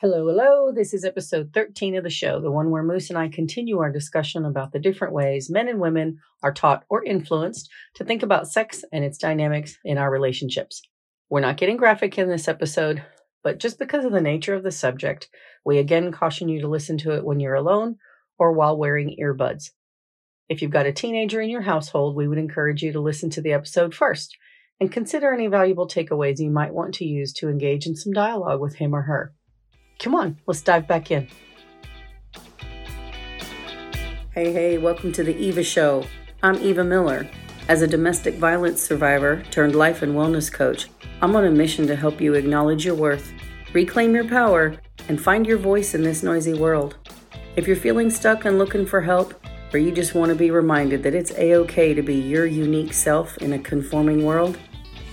Hello, hello. This is episode 13 of the show, the one where Moose and I continue our discussion about the different ways men and women are taught or influenced to think about sex and its dynamics in our relationships. We're not getting graphic in this episode, but just because of the nature of the subject, we again caution you to listen to it when you're alone or while wearing earbuds. If you've got a teenager in your household, we would encourage you to listen to the episode first and consider any valuable takeaways you might want to use to engage in some dialogue with him or her. Come on, let's dive back in. Hey, hey, welcome to the Eva Show. I'm Eva Miller. As a domestic violence survivor turned life and wellness coach, I'm on a mission to help you acknowledge your worth, reclaim your power, and find your voice in this noisy world. If you're feeling stuck and looking for help, or you just want to be reminded that it's a okay to be your unique self in a conforming world,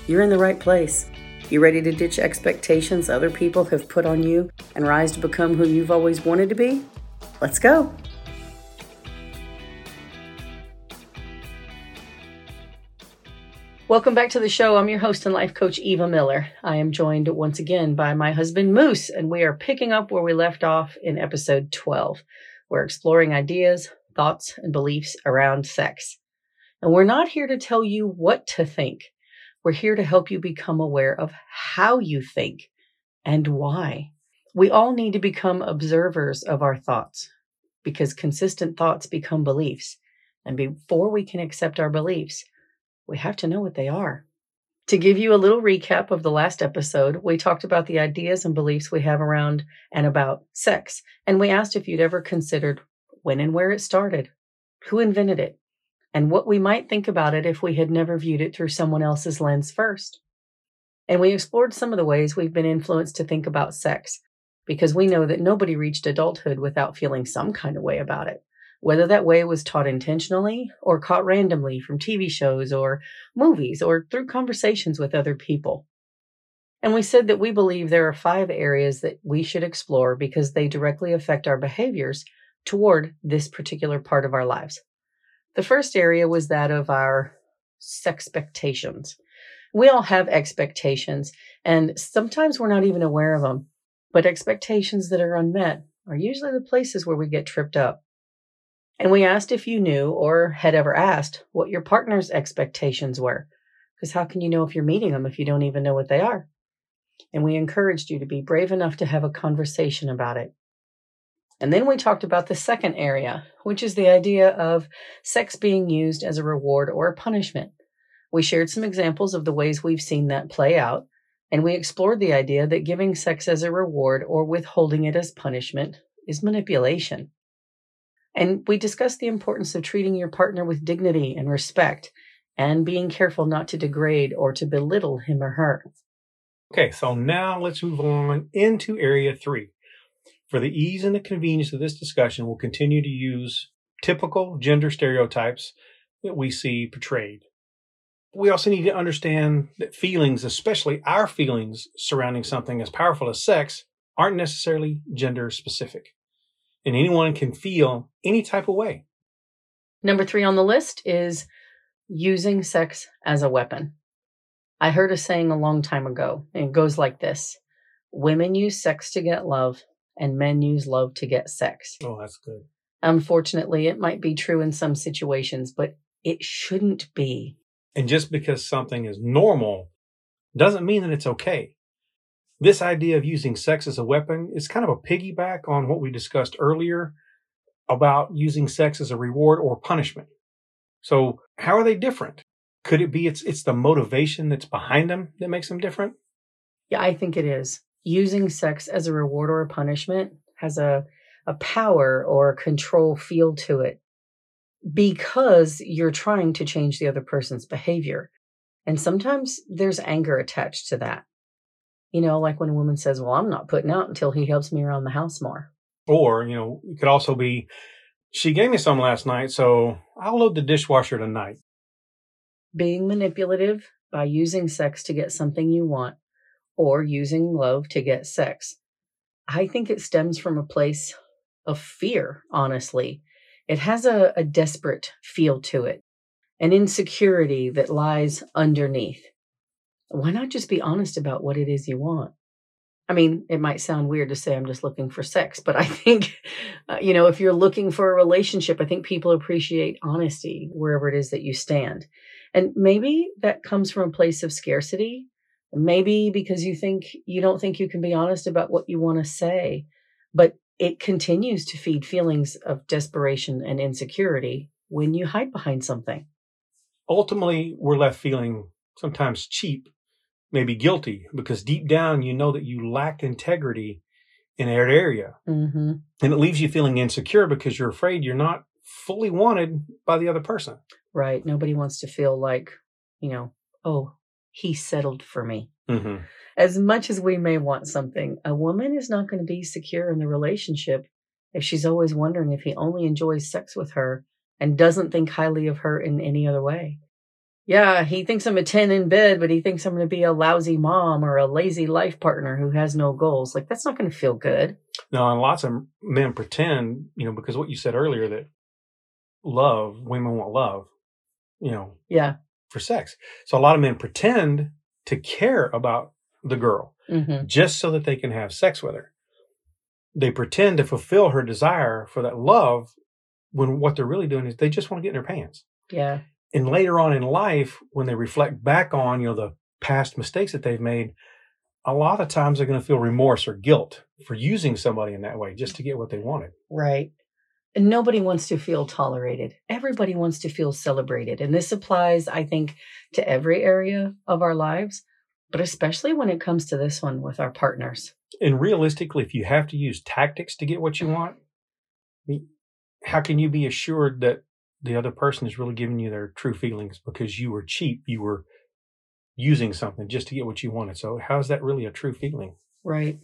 you're in the right place. You ready to ditch expectations other people have put on you and rise to become who you've always wanted to be? Let's go. Welcome back to the show. I'm your host and life coach, Eva Miller. I am joined once again by my husband, Moose, and we are picking up where we left off in episode 12. We're exploring ideas, thoughts, and beliefs around sex. And we're not here to tell you what to think. We're here to help you become aware of how you think and why. We all need to become observers of our thoughts because consistent thoughts become beliefs. And before we can accept our beliefs, we have to know what they are. To give you a little recap of the last episode, we talked about the ideas and beliefs we have around and about sex. And we asked if you'd ever considered when and where it started, who invented it, and what we might think about it if we had never viewed it through someone else's lens first. And we explored some of the ways we've been influenced to think about sex, because we know that nobody reached adulthood without feeling some kind of way about it, whether that way was taught intentionally or caught randomly from TV shows or movies or through conversations with other people. And we said that we believe there are five areas that we should explore because they directly affect our behaviors toward this particular part of our lives. The first area was that of our expectations. We all have expectations, and sometimes we're not even aware of them. But expectations that are unmet are usually the places where we get tripped up. And we asked if you knew or had ever asked what your partner's expectations were. Because how can you know if you're meeting them if you don't even know what they are? And we encouraged you to be brave enough to have a conversation about it. And then we talked about the second area, which is the idea of sex being used as a reward or a punishment. We shared some examples of the ways we've seen that play out, and we explored the idea that giving sex as a reward or withholding it as punishment is manipulation. And we discussed the importance of treating your partner with dignity and respect and being careful not to degrade or to belittle him or her. Okay, so now let's move on into area three for the ease and the convenience of this discussion, we'll continue to use typical gender stereotypes that we see portrayed. We also need to understand that feelings, especially our feelings surrounding something as powerful as sex, aren't necessarily gender specific. And anyone can feel any type of way. Number three on the list is using sex as a weapon. I heard a saying a long time ago, and it goes like this Women use sex to get love, and men use love to get sex. Oh, that's good. Unfortunately, it might be true in some situations, but it shouldn't be. And just because something is normal doesn't mean that it's okay. This idea of using sex as a weapon is kind of a piggyback on what we discussed earlier about using sex as a reward or punishment. So, how are they different? Could it be it's it's the motivation that's behind them that makes them different? Yeah, I think it is using sex as a reward or a punishment has a, a power or control feel to it because you're trying to change the other person's behavior. And sometimes there's anger attached to that. You know, like when a woman says, Well, I'm not putting out until he helps me around the house more. Or, you know, it could also be, She gave me some last night, so I'll load the dishwasher tonight. Being manipulative by using sex to get something you want or using love to get sex. I think it stems from a place of fear, honestly. It has a, a desperate feel to it, an insecurity that lies underneath. Why not just be honest about what it is you want? I mean, it might sound weird to say I'm just looking for sex, but I think, uh, you know, if you're looking for a relationship, I think people appreciate honesty wherever it is that you stand. And maybe that comes from a place of scarcity. Maybe because you think you don't think you can be honest about what you want to say, but it continues to feed feelings of desperation and insecurity when you hide behind something. Ultimately, we're left feeling sometimes cheap, maybe guilty, because deep down you know that you lack integrity in that area. Mm-hmm. And it leaves you feeling insecure because you're afraid you're not fully wanted by the other person. Right. Nobody wants to feel like, you know, oh, he settled for me. Mm-hmm. As much as we may want something, a woman is not going to be secure in the relationship if she's always wondering if he only enjoys sex with her and doesn't think highly of her in any other way. Yeah, he thinks I'm a 10 in bed, but he thinks I'm going to be a lousy mom or a lazy life partner who has no goals. Like, that's not going to feel good. No, and lots of men pretend, you know, because what you said earlier that love, women want love, you know, Yeah. For sex. So a lot of men pretend to care about the girl hmm just so that they can have sex with her. They pretend to fulfill her desire for that love when what they're really doing is they just want to get in their pants. Yeah. And later on in life, when they reflect back on, you know, the past mistakes that they've made, a lot of times they're going to feel remorse or guilt for using somebody in that way just to get what they wanted. Right. Nobody wants to feel tolerated. Everybody wants to feel celebrated. And this applies, I think, to every area of our lives, but especially when it comes to this one with our partners. And realistically, if you have to use tactics to get what you want, how can you be assured that the other person is really giving you their true feelings because you were cheap? You were using something just to get what you wanted. So, how is that really a true feeling? Right.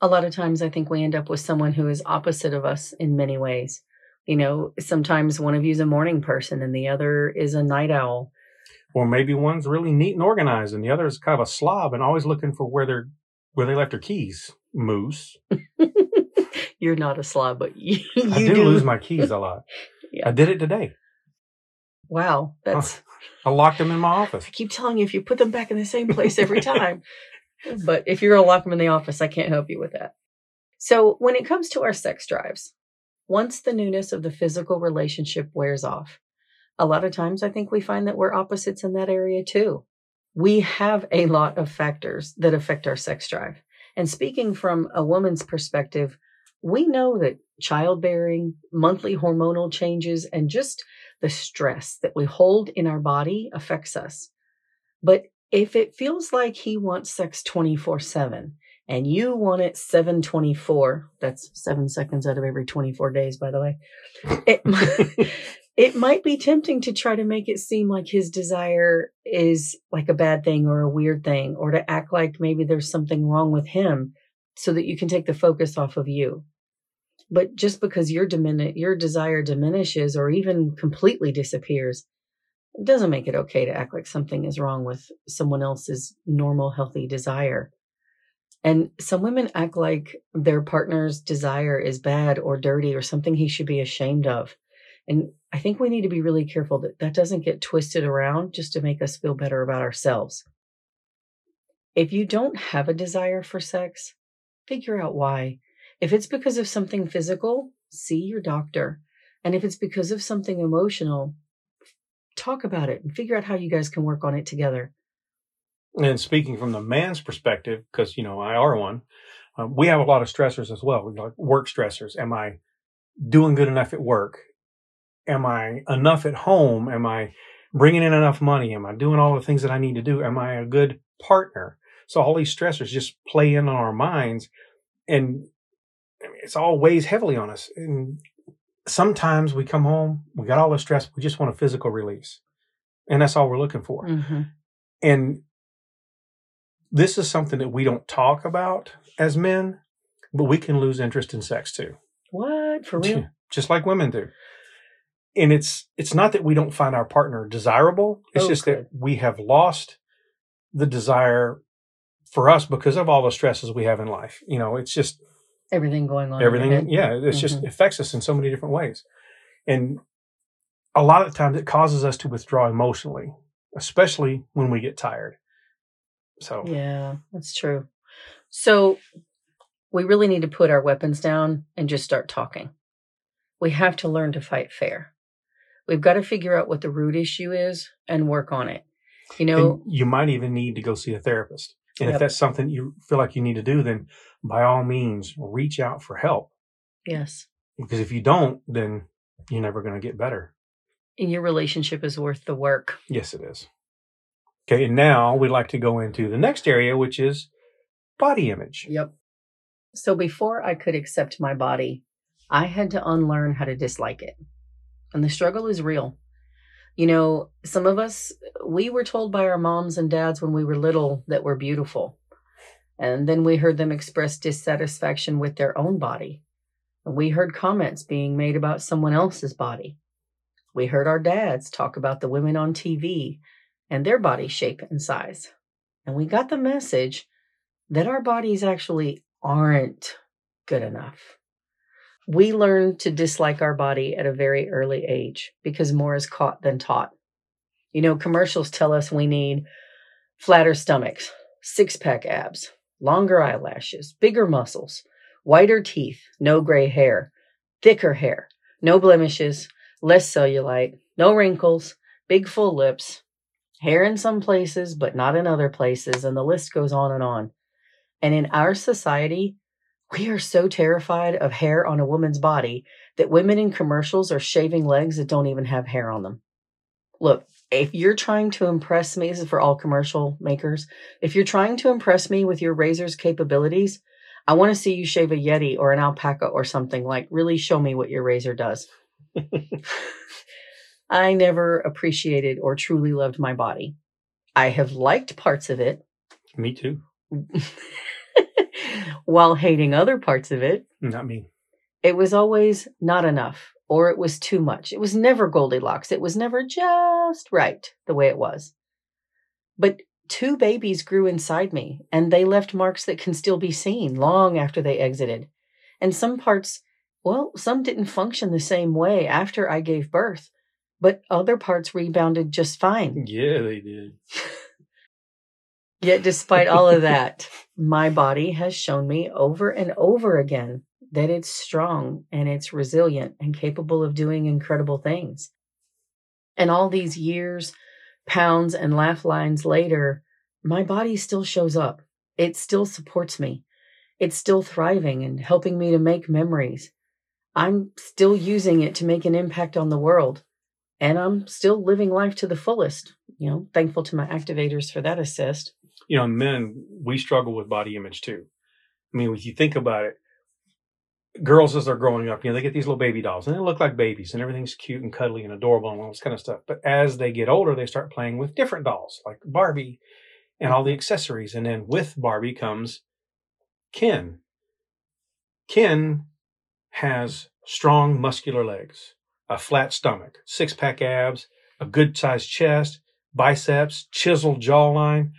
A lot of times I think we end up with someone who is opposite of us in many ways. You know, sometimes one of you is a morning person and the other is a night owl. Or maybe one's really neat and organized, and the other is kind of a slob and always looking for where they're where they left their keys. Moose. You're not a slob, but you, you I do, lose my keys a lot. Yeah. I did it today. Wow, that's I locked them in my office. I keep telling you if you put them back in the same place every time. But if you're gonna lock them in the office, I can't help you with that. So when it comes to our sex drives, once the newness of the physical relationship wears off, a lot of times I think we find that we're opposites in that area too. We have a lot of factors that affect our sex drive. And speaking from a woman's perspective, we know that childbearing, monthly hormonal changes, and just the stress that we hold in our body affects us. But if it feels like he wants sex 24 7 and you want it 724, that's seven seconds out of every 24 days, by the way, it, it might be tempting to try to make it seem like his desire is like a bad thing or a weird thing, or to act like maybe there's something wrong with him so that you can take the focus off of you. But just because your dimin- your desire diminishes or even completely disappears, it doesn't make it okay to act like something is wrong with someone else's normal, healthy desire. And some women act like their partner's desire is bad or dirty or something he should be ashamed of. And I think we need to be really careful that that doesn't get twisted around just to make us feel better about ourselves. If you don't have a desire for sex, figure out why. If it's because of something physical, see your doctor. And if it's because of something emotional, talk about it and figure out how you guys can work on it together. And speaking from the man's perspective, because you know I are one, um, we have a lot of stressors as well. We like work stressors. Am I doing good enough at work? Am I enough at home? Am I bringing in enough money? Am I doing all the things that I need to do? Am I a good partner? So all these stressors just play in on our minds, and it's all weighs heavily on us. And sometimes we come home, we got all the stress, we just want a physical release, and that's all we're looking for. Mm-hmm. And this is something that we don't talk about as men, but we can lose interest in sex too, What? For real? just like women do. And it's it's not that we don't find our partner desirable. It's Oh, just good. that we have lost the desire for us because of all the stresses we have in life. You know, it's just Everything going on. everything. Yeah, it's just Mhm. affects us in so many different ways. And a lot of times it causes us to withdraw emotionally, especially when we get tired. So Yeah, that's true. So we really need to put our weapons down and just start talking. We have to learn to fight fair. We've got to figure out what the root issue is and work on it. You know, And you might even need to go see a therapist. And if that's something you feel like you need to do, then by all means, reach out for help. yes, Because if you don't, then you're never going to get better. and your relationship is worth the work. Yes, it is. Okay, and now we'd like to go into the next area, which is body image. Yep. So before I could accept my body, I had to unlearn how to dislike it. And the struggle is real. You know, some of us, we were told by our moms and dads when we were little that we're beautiful. And then we heard them express dissatisfaction with their own body. We heard comments being made about someone else's body. We heard our dads talk about the women on TV and their body shape and size. And we got the message that our bodies actually aren't good enough. We learn to dislike our body at a very early age because more is caught than taught. You know, commercials tell us we need flatter stomachs, six pack abs, longer eyelashes, bigger muscles, whiter teeth, no gray hair, thicker hair, no blemishes, less cellulite, no wrinkles, big full lips, hair in some places, but not in other places, and the list goes on and on. And in our society, we are so terrified of hair on a woman's body that women in commercials are shaving legs that don't even have hair on them. Look, if you're trying to impress me, this is for all commercial makers. If you're trying to impress me with your razor's capabilities, I want to see you shave a Yeti or an alpaca or something like really show me what your razor does. I never appreciated or truly loved my body. I have liked parts of it Me too. while hating other parts of it. Not me. It was always not enough or it was too much. It was never Goldilocks. It was never just right the way it was. But two babies grew inside me and they left marks that can still be seen long after they exited. And some parts, well, some didn't function the same way after I gave birth, but other parts rebounded just fine. Yeah, they did. Yet, despite all of that, my body has shown me over and over again that it's strong and it's resilient and capable of doing incredible things. And all these years, pounds, and laugh lines later, my body still shows up. It still supports me. It's still thriving and helping me to make memories. I'm still using it to make an impact on the world. And I'm still living life to the fullest. You know, thankful to my activators for that assist. You know, men, we struggle with body image too. I mean, if you think about it, girls as they're growing up, you know, they get these little baby dolls and they look like babies and everything's cute and cuddly and adorable and all this kind of stuff. But as they get older, they start playing with different dolls like Barbie and all the accessories. And then with Barbie comes Ken. Ken has strong muscular legs, a flat stomach, six pack abs, a good sized chest, biceps, chiseled jawline.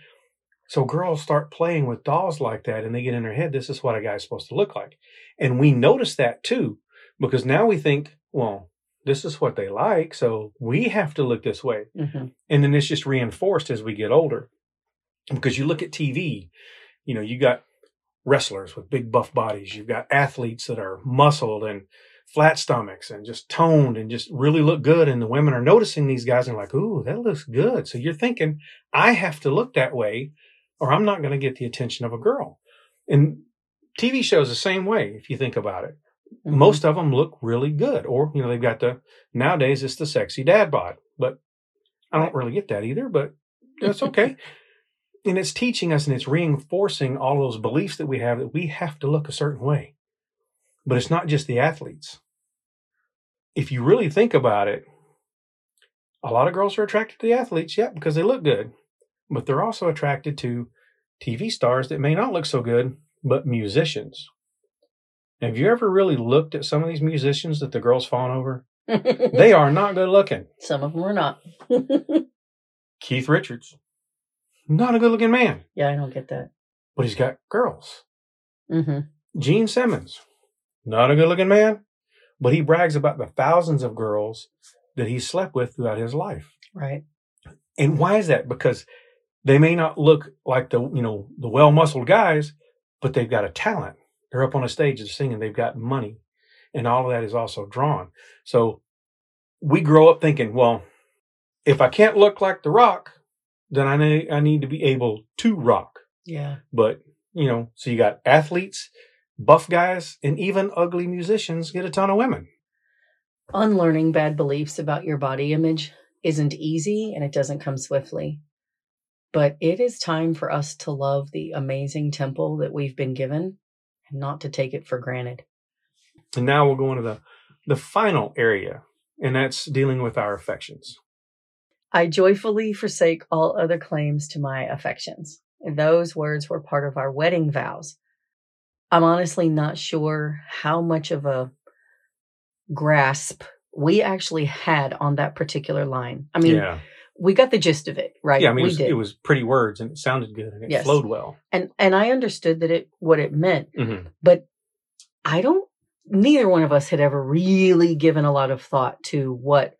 So girls start playing with dolls like that and they get in their head, this is what a guy's supposed to look like. And we notice that too, because now we think, well, this is what they like. So we have to look this way. Mm-hmm. And then it's just reinforced as we get older. Because you look at TV, you know, you got wrestlers with big buff bodies. You've got athletes that are muscled and flat stomachs and just toned and just really look good. And the women are noticing these guys and like, ooh, that looks good. So you're thinking, I have to look that way or I'm not going to get the attention of a girl. And TV shows the same way, if you think about it. Mm-hmm. Most of them look really good. Or, you know, they've got the, nowadays it's the sexy dad bod. But I don't really get that either, but that's okay. and it's teaching us and it's reinforcing all those beliefs that we have that we have to look a certain way. But it's not just the athletes. If you really think about it, a lot of girls are attracted to the athletes, yeah, because they look good. But they're also attracted to TV stars that may not look so good, but musicians. Have you ever really looked at some of these musicians that the girls fawn over? They are not good looking. Some of them are not. Keith Richards, not a good looking man, yeah, I don't get that. but he's got girls. Mm-hmm. Gene Simmons, not a good looking man, but he brags about the thousands of girls that he slept with throughout his life. Right. And why is that? Because they may not look like the, you know, the well muscled guys, but they've got a talent. They're up on a stage, they're singing, they've got money. And all of that is also drawn. So we grow up thinking, well, if I can't look like the rock, then I need, I need to be able to rock. Yeah. But, you know, so you got athletes, buff guys, and even ugly musicians get a ton of women. Unlearning bad beliefs about your body image isn't easy and it doesn't come swiftly. But it is time for us to love the amazing temple that we've been given and not to take it for granted. And now we'll go into the, the final area, and that's dealing with our affections. I joyfully forsake all other claims to my affections. Those words were part of our wedding vows. I'm honestly not sure how much of a grasp we actually had on that particular line. I mean, yeah. We got the gist of it, right? Yeah, I mean, it was, it was pretty words and it sounded good and it Yes. flowed well. and and I understood that it what it meant, hmm but I don't neither one of us had ever really given a lot of thought to what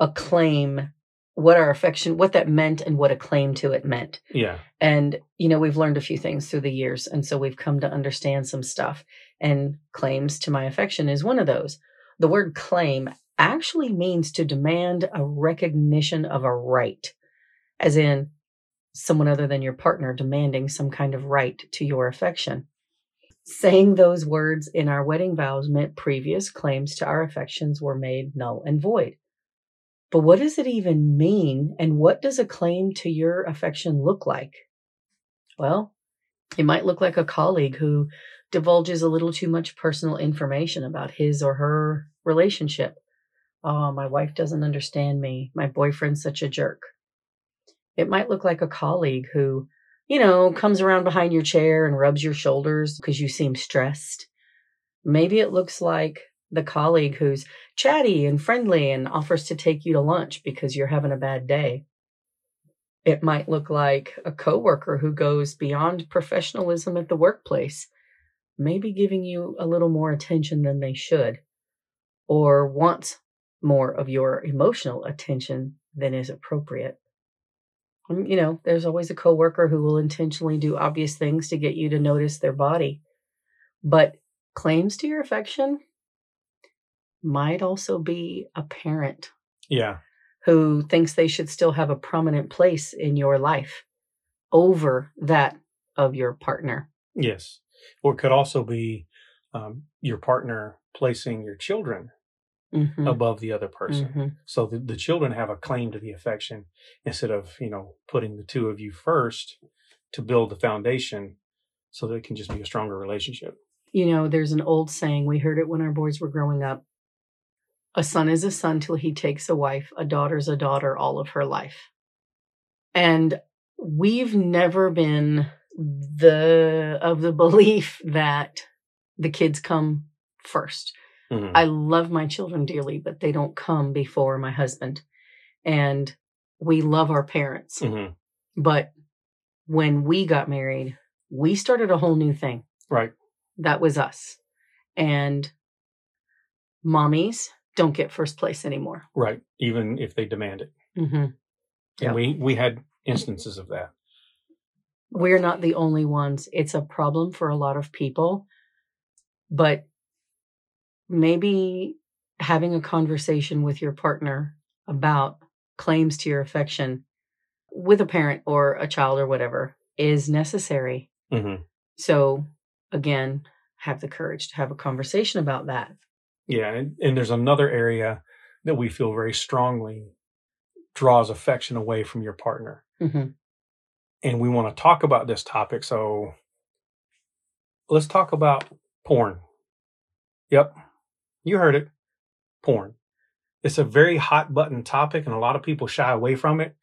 a claim what our affection what that meant and what a claim to it meant. Yeah. And, you know, we've learned a few things through the years. And so we've come to understand some stuff. And claims to my affection is one of those. The word claim actually means to demand a recognition of a right, as in someone other than your partner demanding some kind of right to your affection. Saying those words in our wedding vows meant previous claims to our affections were made null and void. But what does it even mean? And what does a claim to your affection look like? Well, it might look like a colleague who divulges a little too much personal information about his or her relationship. Oh, my wife doesn't understand me. My boyfriend's such a jerk. It might look like a colleague who, you know, comes around behind your chair and rubs your shoulders because you seem stressed. Maybe it looks like the colleague who's chatty and friendly and offers to take you to lunch because you're having a bad day. It might look like a coworker who goes beyond professionalism at the workplace, maybe giving you a little more attention than they should, or wants more of your emotional attention than is appropriate. You know, there's always a coworker who will intentionally do obvious things to get you to notice their body. But claims to your affection might also be a parent Yeah. who thinks they should still have a prominent place in your life over that of your partner. Yes. Or it could also be um, your partner placing your children Mhm, above the other person. mhm. So the, the children have a claim to the affection instead of, you know, putting the two of you first to build the foundation so that it can just be a stronger relationship. You know, there's an old saying, we heard it when our boys were growing up a son is a son till he takes a wife, a daughter's a daughter all of her life. And we've never been the of the belief that the kids come first. Mhm. I love my children dearly, but they don't come before my husband. And we love our parents. Mhm. But when we got married, we started a whole new thing. Right. That was us. And mommies don't get first place anymore. Right. Even if they demand it. hmm Yeah. And we, we had instances of that. We're not the only ones. It's a problem for a lot of people. But maybe having a conversation with your partner about claims to your affection with a parent or a child or whatever is necessary. hmm So, again, have the courage to have a conversation about that. Yeah. And, and there's another area that we feel very strongly draws affection away from your partner. hmm and we want to talk about this topic. So let's talk about porn. Yep, you heard it. Porn. It's a very hot button topic, and a lot of people shy away from it.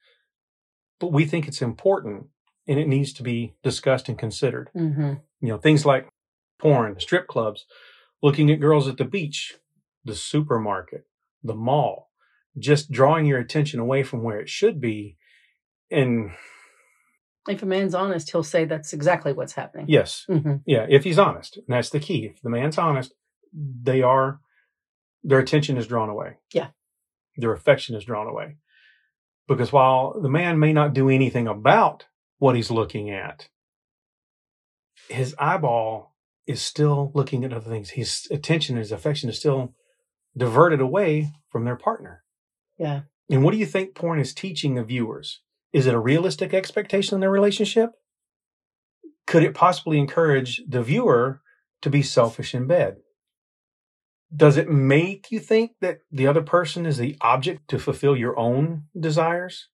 But we think it's important and it needs to be discussed and considered. hmm You know, things like porn, strip clubs, looking at girls at the beach, the supermarket, the mall, just drawing your attention away from where it should be. And If a man's honest, he'll say that's exactly what's happening. yes, hmm Yeah, if he's honest, and that's the key. If the man's honest, they are their attention is drawn away. Yeah. Their affection is drawn away. Because while the man may not do anything about what he's looking at, his eyeball is still looking at other things. His attention, his affection is still diverted away from their partner. Yeah. And what do you think porn is teaching the viewers? Is it a realistic expectation in their relationship? Could it possibly encourage the viewer to be selfish in bed? Does it make you think that the other person is the object to fulfill your own desires?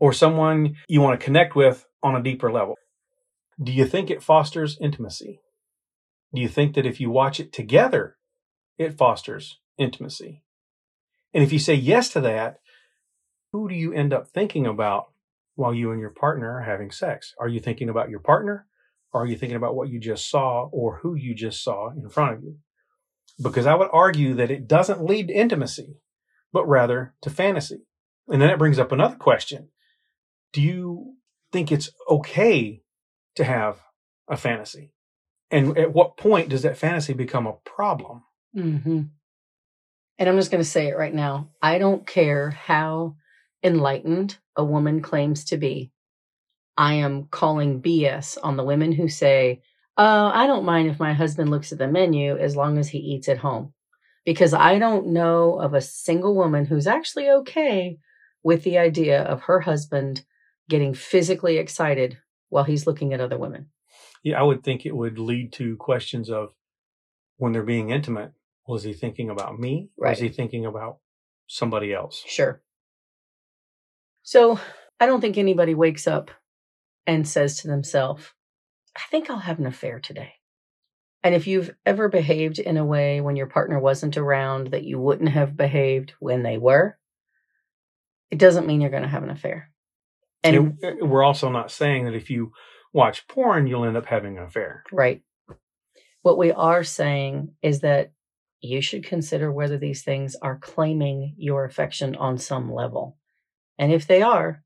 Or someone you want to connect with on a deeper level? Do you think it fosters intimacy? Do you think that if you watch it together, it fosters intimacy? And if you say yes to that, who do you end up thinking about while you and your partner are having sex? Are you thinking about your partner? Or are you thinking about what you just saw or who you just saw in front of you? Because I would argue that it doesn't lead to intimacy, but rather to fantasy. And then it brings up another question. Do you think it's okay to have a fantasy? And at what point does that fantasy become a problem? Mm-hmm. And I'm just going to say it right now. I don't care how enlightened a woman claims to be. I am calling BS on the women who say, Oh, I don't mind if my husband looks at the menu as long as he eats at home. Because I don't know of a single woman who's actually okay with the idea of her husband getting physically excited while he's looking at other women. Yeah, I would think it would lead to questions of when they're being intimate, was he thinking about me? Or Right. is he thinking about somebody else? Sure. So I don't think anybody wakes up and says to themselves, I think I'll have an affair today. And if you've ever behaved in a way when your partner wasn't around that you wouldn't have behaved when they were, it doesn't mean you're going to have an affair. And we're also not saying that if you watch porn, you'll end up having an affair. Right. What we are saying is that you should consider whether these things are claiming your affection on some level. And if they are,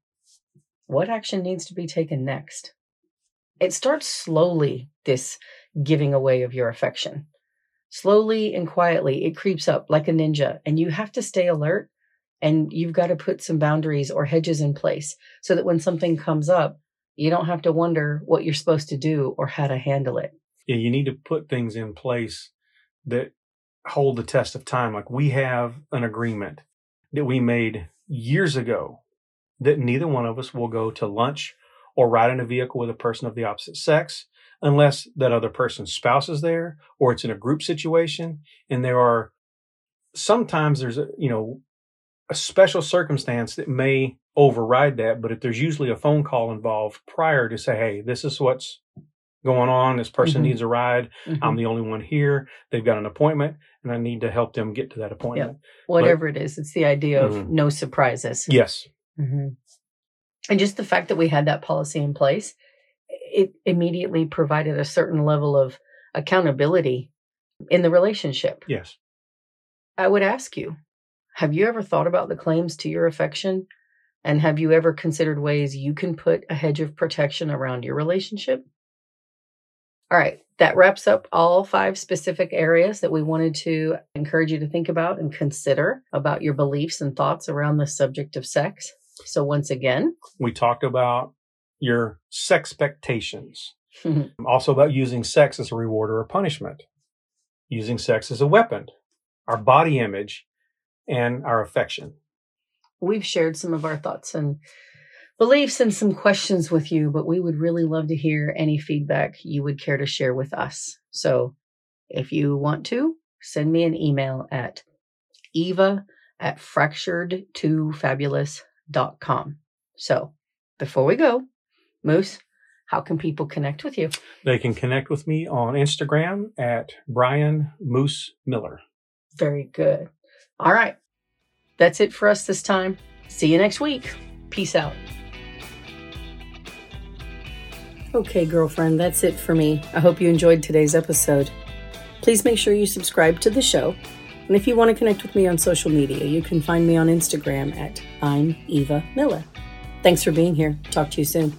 what action needs to be taken next? It starts slowly, this giving away of your affection. Slowly and quietly, it creeps up like a ninja, and you have to stay alert and you've got to put some boundaries or hedges in place so that when something comes up, you don't have to wonder what you're supposed to do or how to handle it. Yeah, you need to put things in place that hold the test of time. Like we have an agreement that we made years ago that neither one of us will go to lunch or ride in a vehicle with a person of the opposite sex unless that other person's spouse is there or it's in a group situation and there are sometimes there's a you know a special circumstance that may override that but if there's usually a phone call involved prior to say hey this is what's going on this person Mhm. needs a ride Mhm. i'm the only one here they've got an appointment and i need to help them get to that appointment Whatever it is, it's the idea of Mhm. no surprises. yes Mhm. And just the fact that we had that policy in place, it immediately provided a certain level of accountability in the relationship. yes I would ask you, have you ever thought about the claims to your affection? And have you ever considered ways you can put a hedge of protection around your relationship? All right, that wraps up all five specific areas that we wanted to encourage you to think about and consider about your beliefs and thoughts around the subject of sex. So, once again, we talked about your sex expectations also about using sex as a reward or a punishment. Using sex as a weapon our body image and our affection. We've shared some of our thoughts and beliefs and some questions with you, but we would really love to hear any feedback you would care to share with us. So if you want to, send me an email at eva at fractured2fabulous.com. So before we go, Moose, how can people connect with you? they can connect with me on instagram at brian moose miller Very good. All right. That's it for us this time. See you next week. Peace out. Okay, girlfriend, that's it for me. I hope you enjoyed today's episode. Please make sure you subscribe to the show. And if you want to connect with me on social media, you can find me on Instagram at I'm Eva Miller. Thanks for being here. Talk to you soon.